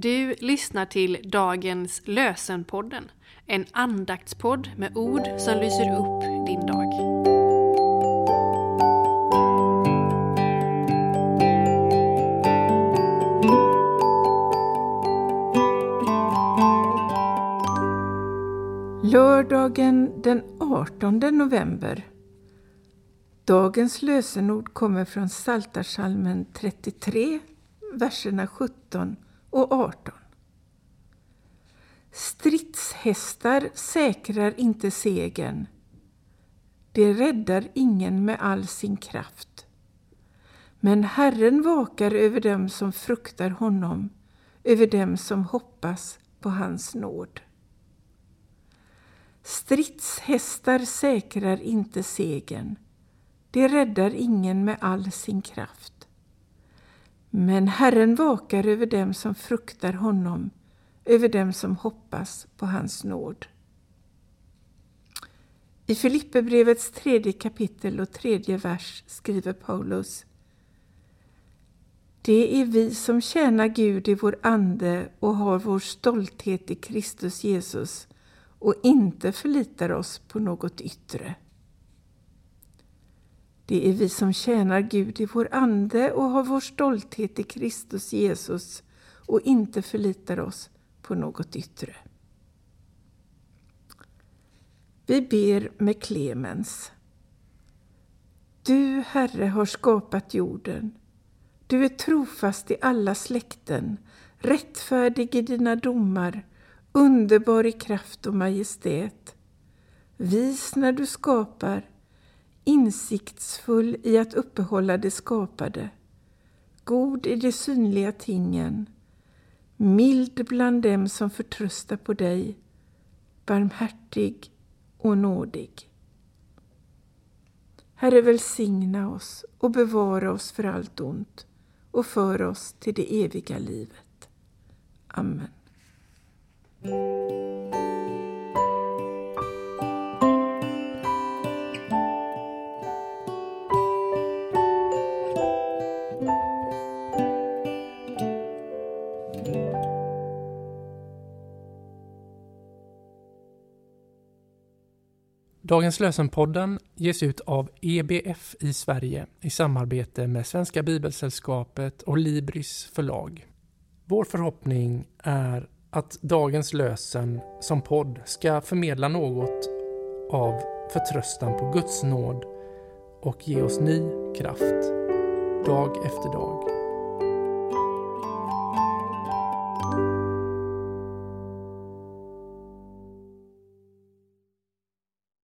Du lyssnar till dagens Lösenpodden, en andaktspodd med ord som lyser upp din dag. Lördagen den 18 november. Dagens lösenord kommer från Psaltarpsalmen 33, verserna 17 och 18. Stridshästar säkrar inte segern. Det räddar ingen med all sin kraft. Men Herren vakar över dem som fruktar honom, över dem som hoppas på hans nåd. Stridshästar säkrar inte segern. Det räddar ingen med all sin kraft. Men Herren vakar över dem som fruktar honom, över dem som hoppas på hans nåd. I Filipperbrevets tredje kapitel och tredje vers skriver Paulus Det är vi som tjänar Gud i vår ande och har vår stolthet i Kristus Jesus och inte förlitar oss på något yttre. Det är vi som tjänar Gud i vår ande och har vår stolthet i Kristus Jesus och inte förlitar oss på något yttre. Vi ber med Klemens Du, Herre, har skapat jorden. Du är trofast i alla släkten, rättfärdig i dina domar, underbar i kraft och majestät. Vis när du skapar, insiktsfull i att uppehålla det skapade, god i de synliga tingen, mild bland dem som förtröstar på dig, barmhärtig och nådig. Herre, välsigna oss och bevara oss för allt ont och för oss till det eviga livet. Amen. Dagens lösenpodden ges ut av EBF i Sverige i samarbete med Svenska Bibelsällskapet och Libris förlag. Vår förhoppning är att dagens lösen som podd ska förmedla något av förtröstan på Guds nåd och ge oss ny kraft dag efter dag.